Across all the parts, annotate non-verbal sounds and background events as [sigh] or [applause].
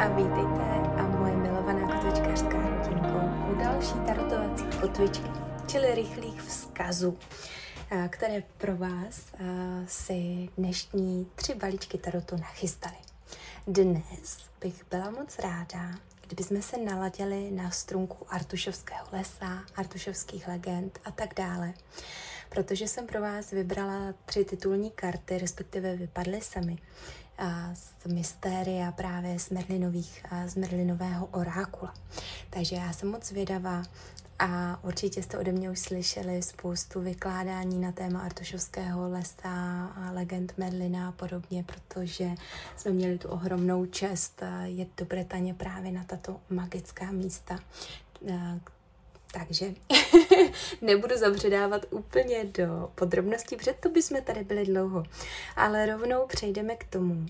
a vítejte a moje milovaná kotvičkářská rodinko u další tarotovací kotvičky, čili rychlých vzkazů, které pro vás si dnešní tři balíčky tarotu nachystali. Dnes bych byla moc ráda, kdybychom se naladili na strunku Artušovského lesa, Artušovských legend a tak dále protože jsem pro vás vybrala tři titulní karty, respektive vypadly sami z mystéria právě z, Merlinových, z Merlinového orákula. Takže já jsem moc vědavá a určitě jste ode mě už slyšeli spoustu vykládání na téma Artušovského lesa a legend Merlina a podobně, protože jsme měli tu ohromnou čest jet do Bretaně právě na tato magická místa, takže [laughs] nebudu zabředávat úplně do podrobností, protože to bychom tady byli dlouho. Ale rovnou přejdeme k tomu,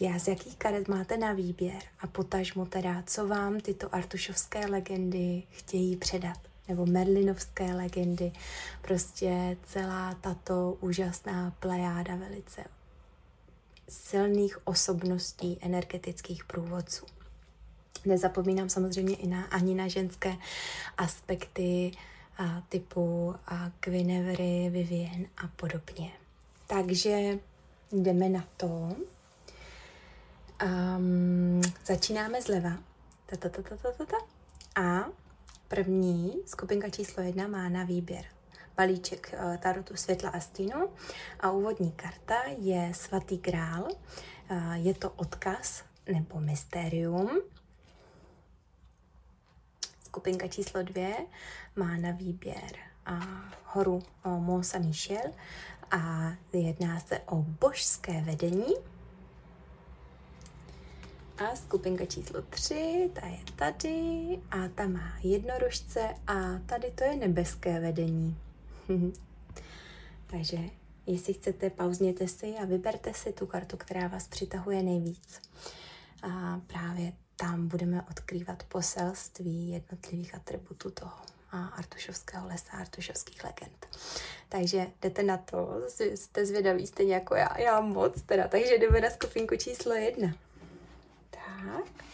já z jakých karet máte na výběr a potažmo teda, co vám tyto artušovské legendy chtějí předat nebo merlinovské legendy, prostě celá tato úžasná plejáda velice silných osobností energetických průvodců. Nezapomínám samozřejmě i na, ani na ženské aspekty a typu a Guinevere, Vivien a podobně. Takže jdeme na to. Um, začínáme zleva. Ta, ta, ta, ta, ta, ta. A první skupinka číslo jedna má na výběr balíček uh, Tarotu světla a stínu a úvodní karta je Svatý král. Uh, je to odkaz nebo mystérium Skupinka číslo dvě má na výběr a horu o Mont Saint-Michel a jedná se o božské vedení. A skupinka číslo tři, ta je tady a ta má jednorožce a tady to je nebeské vedení. [laughs] Takže jestli chcete, pauzněte si a vyberte si tu kartu, která vás přitahuje nejvíc. A právě tam budeme odkrývat poselství jednotlivých atributů toho a Artušovského lesa, Artušovských legend. Takže jdete na to, jste zvědaví stejně jako já, já moc teda, takže jdeme na skupinku číslo jedna. Tak.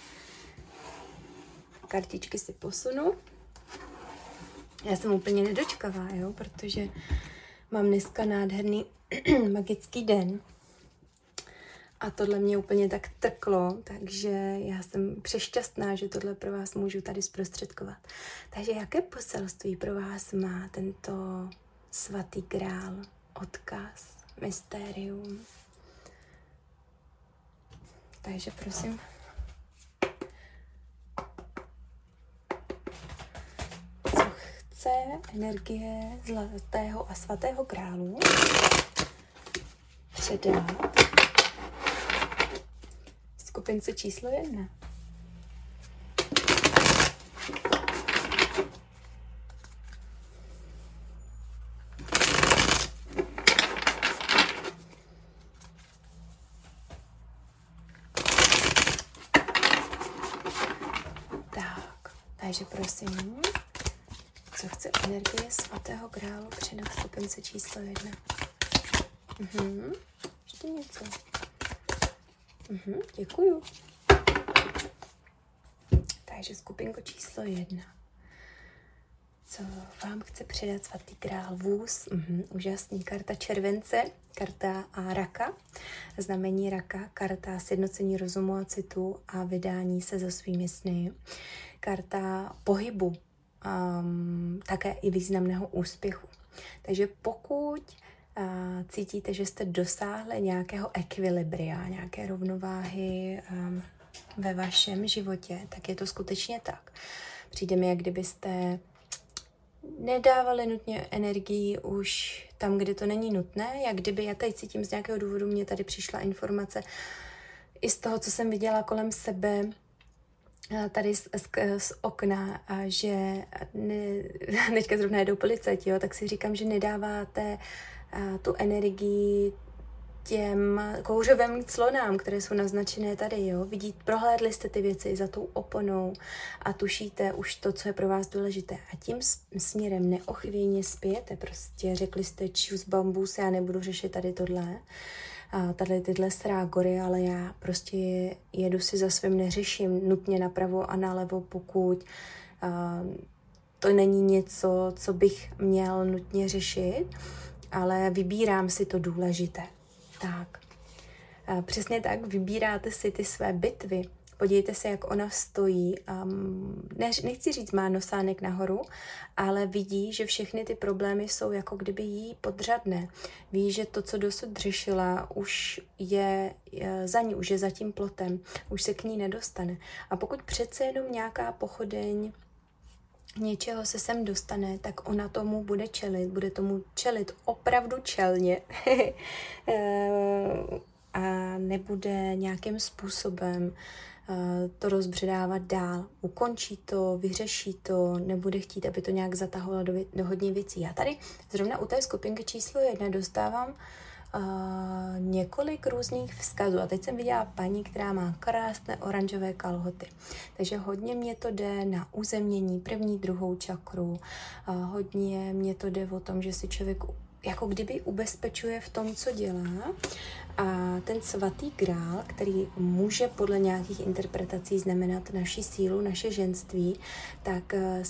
Kartičky si posunu. Já jsem úplně nedočkavá, jo, protože mám dneska nádherný [clears throat] magický den. A tohle mě úplně tak trklo, takže já jsem přešťastná, že tohle pro vás můžu tady zprostředkovat. Takže jaké poselství pro vás má tento svatý král, odkaz, mystérium? Takže prosím. Co chce energie zlatého a svatého králu předat skupince číslo jedna. Tak, takže prosím, co chce energie svatého králu předat skupince číslo jedna. Mhm, ještě něco. Mhm, děkuju. Takže skupinko číslo jedna. Co vám chce předat svatý král vůz? Mhm, úžasný karta července, karta a raka, znamení raka, karta sjednocení rozumu a citu a vydání se za svými sny, karta pohybu, um, také i významného úspěchu. Takže pokud cítíte, že jste dosáhli nějakého ekvilibria, nějaké rovnováhy um, ve vašem životě, tak je to skutečně tak. Přijde mi, jak kdybyste nedávali nutně energii už tam, kde to není nutné, jak kdyby já tady cítím z nějakého důvodu, mě tady přišla informace i z toho, co jsem viděla kolem sebe, tady z, z, z okna, a že ne, [laughs] teďka zrovna jedou policajti, tak si říkám, že nedáváte tu energii těm kouřovým clonám, které jsou naznačené tady, jo. Vidíte, prohlédli jste ty věci za tou oponou a tušíte už to, co je pro vás důležité. A tím směrem neochvějně spějete, prostě řekli jste čus bambus, já nebudu řešit tady tohle. a tady tyhle srágory, ale já prostě jedu si za svým, neřeším nutně napravo a nalevo, pokud a, to není něco, co bych měl nutně řešit, ale vybírám si to důležité. Tak. A přesně tak, vybíráte si ty své bitvy, Podívejte se, jak ona stojí. Um, ne, nechci říct, má nosánek nahoru, ale vidí, že všechny ty problémy jsou jako kdyby jí podřadné. Ví, že to, co dosud řešila, už je, je za ní, už je za tím plotem, už se k ní nedostane. A pokud přece jenom nějaká pochodeň něčeho se sem dostane, tak ona tomu bude čelit, bude tomu čelit opravdu čelně [laughs] eh, a nebude nějakým způsobem Eh, to rozbředávat dál. Ukončí to, vyřeší to, nebude chtít, aby to nějak zatahovalo do, do hodně věcí. Já tady zrovna u té skupinky číslo jedna dostávám uh, několik různých vzkazů. A teď jsem viděla paní, která má krásné oranžové kalhoty. Takže hodně mě to jde na uzemnění první, druhou čakru. Uh, hodně mě to jde o tom, že si člověk jako kdyby ubezpečuje v tom, co dělá. A ten svatý grál, který může podle nějakých interpretací znamenat naši sílu, naše ženství, tak eh,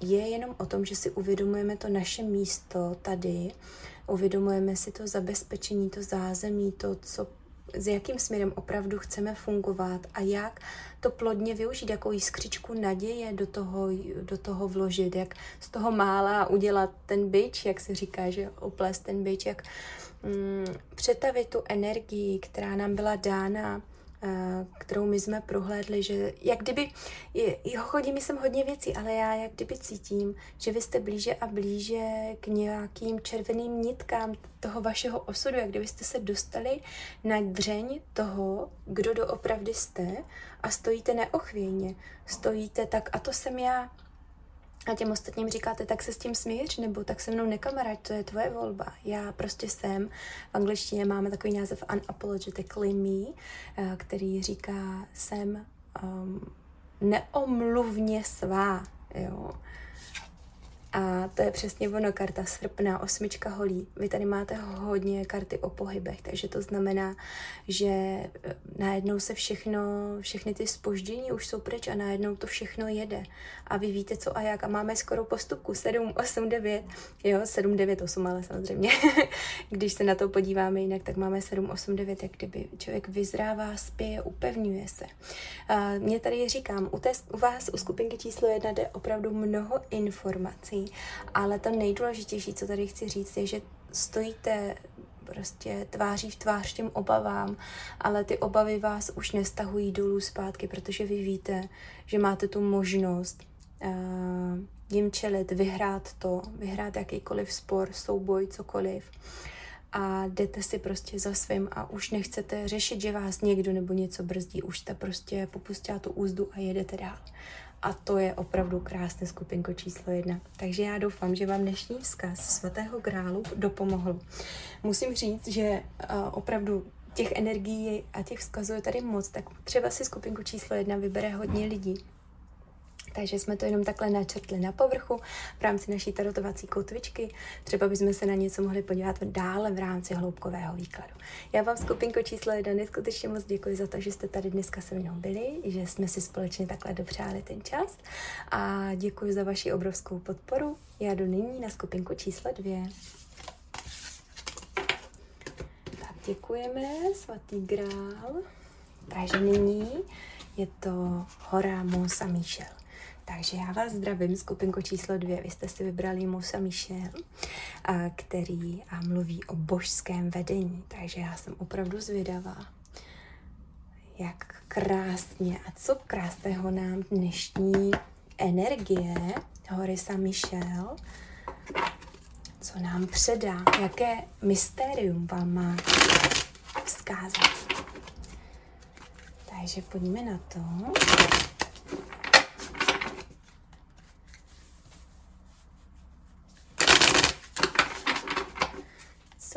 je jenom o tom, že si uvědomujeme to naše místo tady, uvědomujeme si to zabezpečení, to zázemí, to, co s jakým směrem opravdu chceme fungovat a jak to plodně využít, jakou jiskřičku naděje do toho, do toho vložit, jak z toho mála udělat ten byč, jak se říká, že oplést ten byč, jak mm, přetavit tu energii, která nám byla dána kterou my jsme prohlédli, že jak kdyby, jeho chodí mi sem hodně věcí, ale já jak kdyby cítím, že vy jste blíže a blíže k nějakým červeným nitkám toho vašeho osudu, jak kdybyste se dostali na dřeň toho, kdo doopravdy jste a stojíte neochvějně, stojíte tak a to jsem já, a těm ostatním říkáte, tak se s tím smíř, nebo tak se mnou nekamaráď, to je tvoje volba. Já prostě jsem, v angličtině máme takový název unapologetically me, eh, který říká, jsem um, neomluvně svá, jo. A to je přesně ono, karta srpna, osmička holí. Vy tady máte hodně karty o pohybech, takže to znamená, že eh, najednou se všechno, všechny ty spoždění už jsou pryč a najednou to všechno jede. A vy víte co a jak. A máme skoro postupku 7, 8, 9, jo, 7, 9, 8, ale samozřejmě. [laughs] Když se na to podíváme jinak, tak máme 7, 8, 9, jak kdyby člověk vyzrává, spěje, upevňuje se. A mě tady říkám, u, té, u vás, u skupinky číslo jedna jde opravdu mnoho informací věcí, ale to nejdůležitější, co tady chci říct, je, že stojíte prostě tváří v tvář těm obavám, ale ty obavy vás už nestahují dolů zpátky, protože vy víte, že máte tu možnost uh, jim čelit, vyhrát to, vyhrát jakýkoliv spor, souboj, cokoliv. A jdete si prostě za svým a už nechcete řešit, že vás někdo nebo něco brzdí, už jste prostě popustila tu úzdu a jedete dál. A to je opravdu krásné skupinko číslo jedna. Takže já doufám, že vám dnešní vzkaz svatého grálu dopomohl. Musím říct, že uh, opravdu těch energií a těch vzkazů je tady moc, tak třeba si skupinku číslo jedna vybere hodně lidí takže jsme to jenom takhle načrtli na povrchu v rámci naší tarotovací kotvičky. Třeba bychom se na něco mohli podívat dále v rámci hloubkového výkladu. Já vám skupinko číslo jedna neskutečně moc děkuji za to, že jste tady dneska se mnou byli, že jsme si společně takhle dopřáli ten čas a děkuji za vaši obrovskou podporu. Já jdu nyní na skupinku číslo dvě. Tak děkujeme, svatý grál. Takže nyní je to hora Mont Saint-Michel. Takže já vás zdravím, skupinko číslo dvě. Vy jste si vybrali Musa Michel, který mluví o božském vedení. Takže já jsem opravdu zvědavá, jak krásně a co krásného nám dnešní energie hory Michel, co nám předá, jaké mystérium vám má vzkázat. Takže pojďme na to.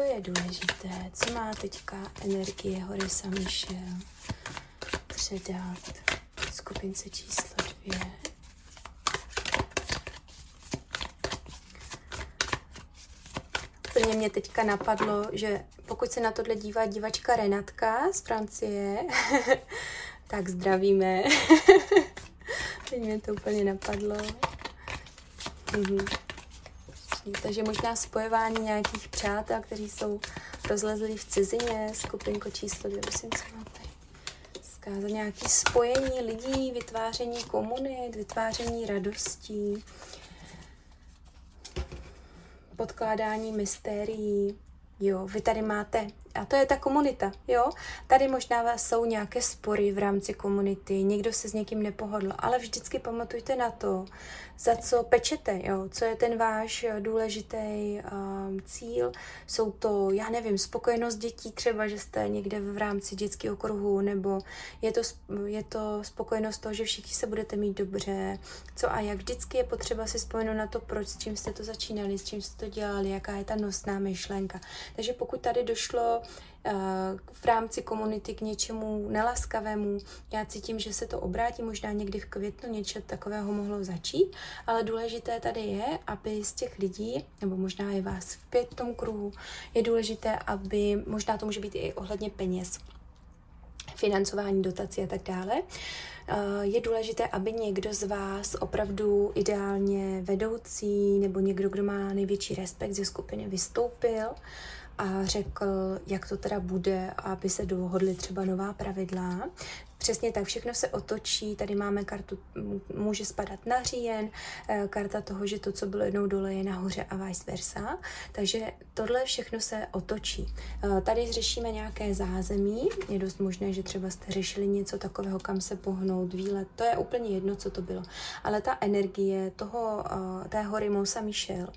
Co je důležité, co má teďka energie hory Samišel předat skupince číslo dvě. Hlavně mě teďka napadlo, že pokud se na tohle dívá divačka Renatka z Francie, [laughs] tak zdravíme. [laughs] Teď mě to úplně napadlo. Mhm. Takže možná spojování nějakých přátel, kteří jsou rozlezlí v cizině, skupinko číslo dvě, musím co mám tady zkázat, nějaké spojení lidí, vytváření komunit, vytváření radostí, podkládání mystérií. Jo, vy tady máte a to je ta komunita, jo. Tady možná jsou nějaké spory v rámci komunity, někdo se s někým nepohodl, ale vždycky pamatujte na to, za co pečete, jo, co je ten váš důležitý um, cíl. Jsou to, já nevím, spokojenost dětí třeba, že jste někde v rámci dětského kruhu, nebo je to, je to spokojenost toho, že všichni se budete mít dobře, co a jak. Vždycky je potřeba si spojenout na to, proč, s čím jste to začínali, s čím jste to dělali, jaká je ta nosná myšlenka. Takže pokud tady došlo Eh, v rámci komunity k něčemu nelaskavému. Já cítím, že se to obrátí, možná někdy v květnu něco takového mohlo začít, ale důležité tady je, aby z těch lidí, nebo možná i vás v pět tom kruhu, je důležité, aby, možná to může být i ohledně peněz, financování dotací a tak dále, eh, je důležité, aby někdo z vás opravdu ideálně vedoucí nebo někdo, kdo má největší respekt ze skupiny, vystoupil a řekl, jak to teda bude, aby se dohodly třeba nová pravidla. Přesně tak, všechno se otočí. Tady máme kartu, může spadat na říjen, eh, karta toho, že to, co bylo jednou dole, je nahoře a vice versa. Takže tohle všechno se otočí. Eh, tady řešíme nějaké zázemí. Je dost možné, že třeba jste řešili něco takového, kam se pohnout, výlet. To je úplně jedno, co to bylo. Ale ta energie toho, eh, té hory Mousa Michel,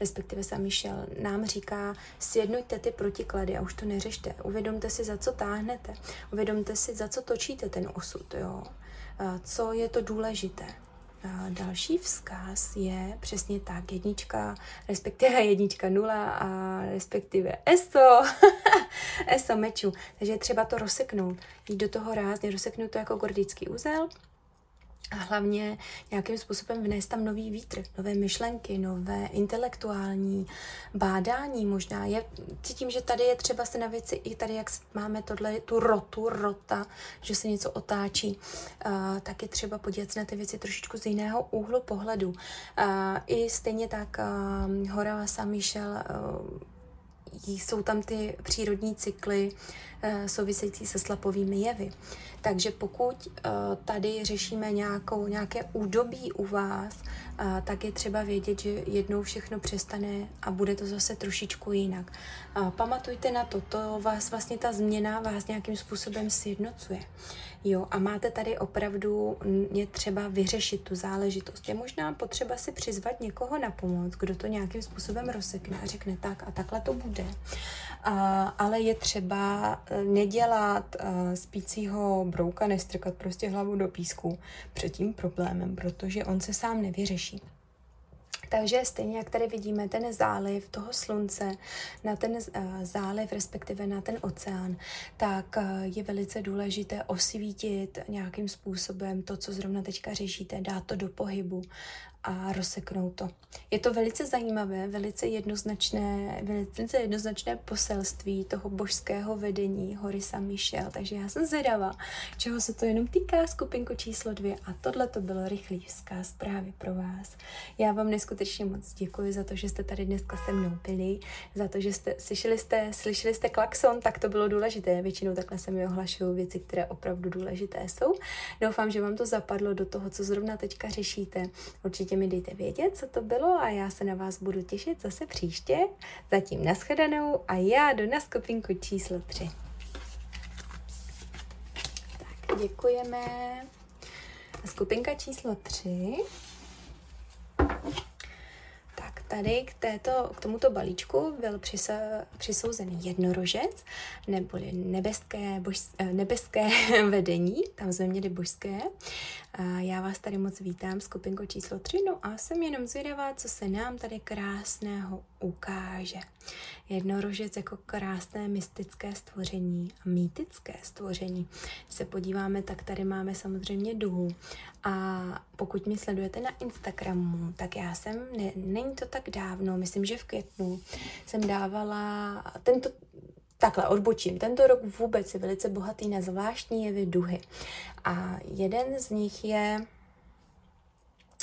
respektive Sa Michel, nám říká, sjednoťte ty protiklady a už to neřešte. Uvědomte si, za co táhnete. Uvědomte si, za co točíte ten osud, jo. Co je to důležité? Další vzkaz je přesně tak, jednička, respektive [laughs] jednička nula a respektive ESO, [laughs] ESO meču. Takže je třeba to rozseknout, jít do toho rázně, rozseknout to jako gordický úzel, a hlavně nějakým způsobem vnést tam nový vítr, nové myšlenky, nové intelektuální bádání možná. Je, cítím, že tady je třeba se na věci, i tady, jak máme tohle, tu rotu, rota, že se něco otáčí, uh, tak je třeba podívat se na ty věci trošičku z jiného úhlu pohledu. Uh, I stejně tak uh, Hora sami šel uh, jsou tam ty přírodní cykly uh, související se slapovými jevy. Takže pokud uh, tady řešíme nějakou, nějaké údobí u vás, uh, tak je třeba vědět, že jednou všechno přestane a bude to zase trošičku jinak. Pamatujte na to, to vás vlastně ta změna vás nějakým způsobem sjednocuje. Jo, a máte tady opravdu je třeba vyřešit tu záležitost. Je možná potřeba si přizvat někoho na pomoc, kdo to nějakým způsobem rozsekne a řekne tak a takhle to bude. A, ale je třeba e, nedělat uh, spícího brouka, nestrkat prostě hlavu do písku před tím problémem, protože on se sám nevyřeší. Takže stejně jak tady vidíme ten záliv toho slunce na ten uh, záliv, respektive na ten oceán, tak uh, je velice důležité osvítit nějakým způsobem to, co zrovna teďka řešíte, dát to do pohybu a rozseknout to. Je to velice zajímavé, velice jednoznačné, velice jednoznačné poselství toho božského vedení hory San Michel, takže já jsem zvědavá, čeho se to jenom týká skupinko číslo dvě a tohle to bylo rychlý vzkaz právě pro vás. Já vám neskutečně moc děkuji za to, že jste tady dneska se mnou byli, za to, že jste slyšeli jste, slyšeli jste klakson, tak to bylo důležité. Většinou takhle se mi ohlašují věci, které opravdu důležité jsou. Doufám, že vám to zapadlo do toho, co zrovna teďka řešíte. Určitě určitě mi dejte vědět, co to bylo a já se na vás budu těšit zase příště. Zatím nashledanou a já jdu na skupinku číslo 3. Tak, děkujeme. Skupinka číslo 3 tady k, této, k tomuto balíčku byl přisa, přisouzen jednorožec, neboli nebeské, bož, eh, nebeské [laughs] vedení, tam jsme měli božské. A já vás tady moc vítám, skupinko číslo 3, no a jsem jenom zvědavá, co se nám tady krásného ukáže. Jednorožec jako krásné mystické stvoření a mýtické stvoření. Když se podíváme, tak tady máme samozřejmě duhu. A pokud mě sledujete na Instagramu, tak já jsem, ne, není to tak tak dávno, myslím, že v květnu, jsem dávala tento, Takhle odbočím. Tento rok vůbec je velice bohatý na zvláštní jevy duhy. A jeden z nich je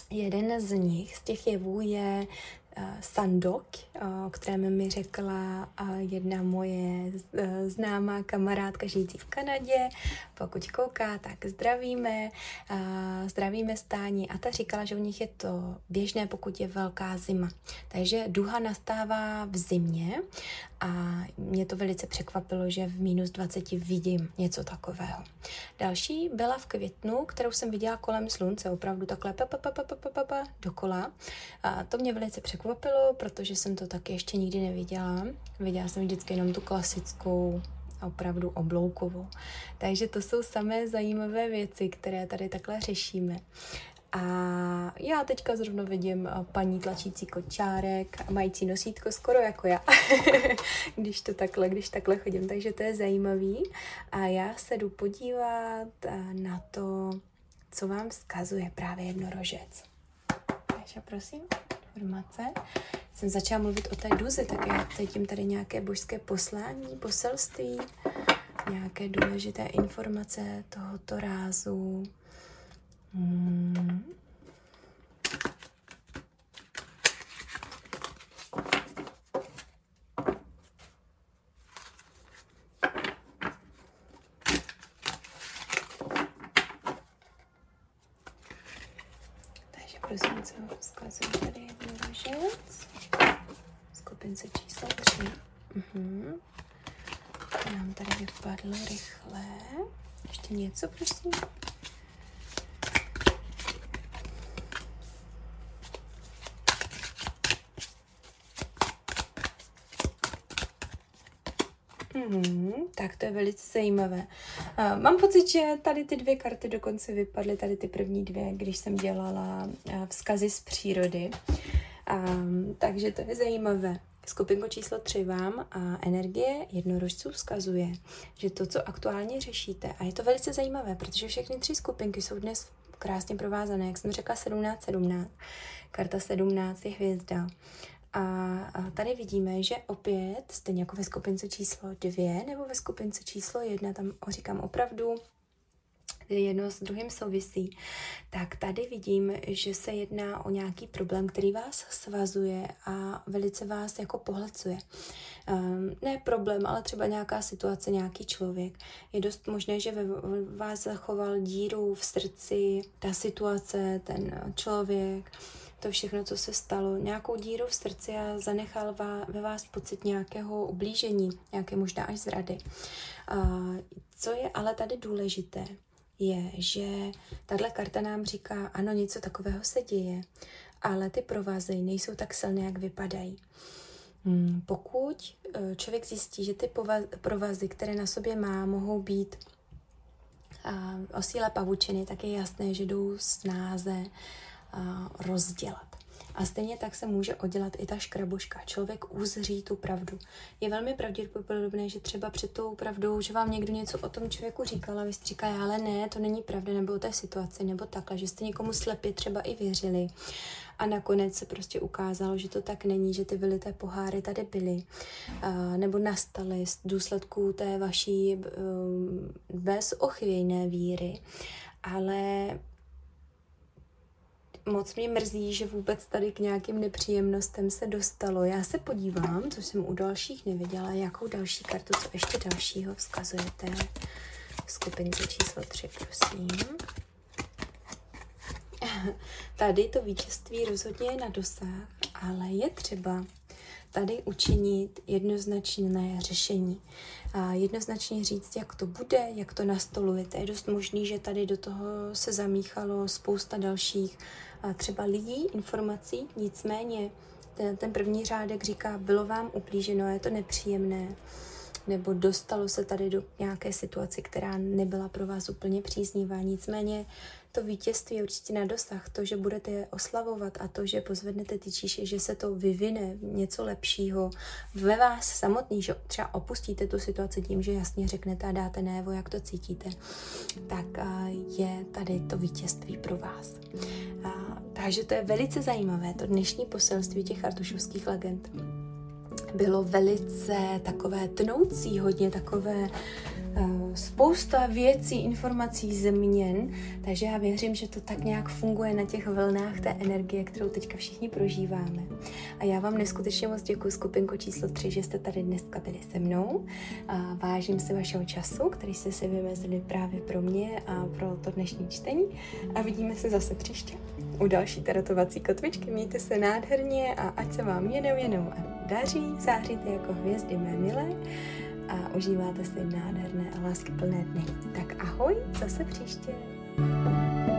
Jeden z nich, z těch jevů, je Sandok, eh, o kterém mi řekla eh, jedna moje známá kamarádka žijící v Kanadě. Pokud kouká, tak zdravíme, zdravíme stání a ta říkala, že u nich je to běžné, pokud je velká zima. Takže duha nastává v zimě a mě to velice překvapilo, že v minus 20 vidím něco takového. Další byla v květnu, kterou jsem viděla kolem slunce, opravdu takhle pa, pa, pa, pa, pa, pa, pa, dokola. A to mě velice překvapilo, protože jsem to taky ještě nikdy neviděla. Viděla jsem vždycky jenom tu klasickou opravdu obloukovou. Takže to jsou samé zajímavé věci, které tady takhle řešíme. A já teďka zrovna vidím eh, paní tlačící kočárek mající nosítko skoro jako já, [laughs] když to takhle, když takhle chodím, takže to je zajímavý. A já se jdu podívat eh, na to, co vám vzkazuje právě jednorožec. Takže prosím, informace. Jsem začala mluvit o té duze, tak já cítím tady nějaké božské poslání, poselství, nějaké důležité informace tohoto rázu. Hmm. Prosím, co vzkazuje tady jednorožec. Skupince číslo 3. Mhm. Nám tady vypadlo rychle. Ještě něco, prosím. Mm, tak to je velice zajímavé. Uh, mám pocit, že tady ty dvě karty dokonce vypadly, tady ty první dvě, když jsem dělala vzkazy z přírody. Um, takže to je zajímavé. Skupinko číslo 3 vám a energie jednorožců vzkazuje, že to, co aktuálně řešíte, a je to velice zajímavé, protože všechny tři skupinky jsou dnes krásně provázané, jak jsem řekla 17, 17. Karta 17 je hvězda. A tady vidíme, že opět, stejně jako ve skupince číslo dvě nebo ve skupince číslo jedna, tam říkám opravdu jedno s druhým souvisí, tak tady vidím, že se jedná o nějaký problém, který vás svazuje a velice vás jako pohlcuje. Um, ne problém, ale třeba nějaká situace, nějaký člověk. Je dost možné, že ve vás zachoval díru v srdci, ta situace, ten člověk, to všechno, co se stalo, nějakou díru v srdci a zanechal ve vás pocit nějakého ublížení, nějaké možná až zrady. Co je ale tady důležité, je, že tahle karta nám říká, ano, něco takového se děje, ale ty provazy nejsou tak silné, jak vypadají. Hmm, pokud e, člověk zjistí, že ty provazy, které na sobě má, mohou být o síle pavučiny, tak je jasné, že jdou snáze rozdělat. A stejně tak se může oddělat i ta škraboška. Člověk uzří tu pravdu. Je velmi pravděpodobné, že třeba před tou pravdou, že vám někdo něco o tom člověku říkal a vy jste říkali, ale ne, to není pravda, nebo o té situaci, nebo takhle, že jste někomu slepě třeba i věřili. A nakonec se prostě ukázalo, že to tak není, že ty vylité poháry tady byly, a, nebo nastaly z důsledků té vaší um, bezochvějné víry. Ale moc mě mrzí, že vůbec tady k nějakým nepříjemnostem se dostalo. Já se podívám, co jsem u dalších neviděla, jakou další kartu, co ještě dalšího vzkazujete. Skupince číslo 3, prosím. [laughs] Tady to vítězství rozhodně je na dosah, ale je třeba tady učinit jednoznačné řešení. A jednoznačně říct, jak to bude, jak to nastolujete. Je dost možný, že tady do toho se zamíchalo spousta dalších třeba lidí, informací, nicméně ten, ten první řádek říká, bylo vám uplíženo, je to nepříjemné, nebo dostalo se tady do nějaké situace, která nebyla pro vás úplně příznivá. Nicméně to vítězství je určitě na dosah, to, že budete oslavovat a to, že pozvednete ty číše, že se to vyvine něco lepšího ve vás samotný, že třeba opustíte tu situaci tím, že jasně řeknete a dáte najevo, jak to cítíte, tak je tady to vítězství pro vás. Takže to je velice zajímavé, to dnešní poselství těch artušovských legend bylo velice takové tnoucí, hodně takové spousta věcí, informací, změn, takže já věřím, že to tak nějak funguje na těch vlnách té energie, kterou teďka všichni prožíváme. A já vám neskutečně moc děkuji skupinko číslo 3, že jste tady dneska byli se mnou. A vážím si vašeho času, který jste si vymezili právě pro mě a pro to dnešní čtení. A vidíme se zase příště u další tarotovací kotvičky. Mějte se nádherně a ať se vám jenom jenom daří, záříte jako hvězdy mé milé a užíváte si nádherné a láskyplné dny. Tak ahoj, zase příště. thank you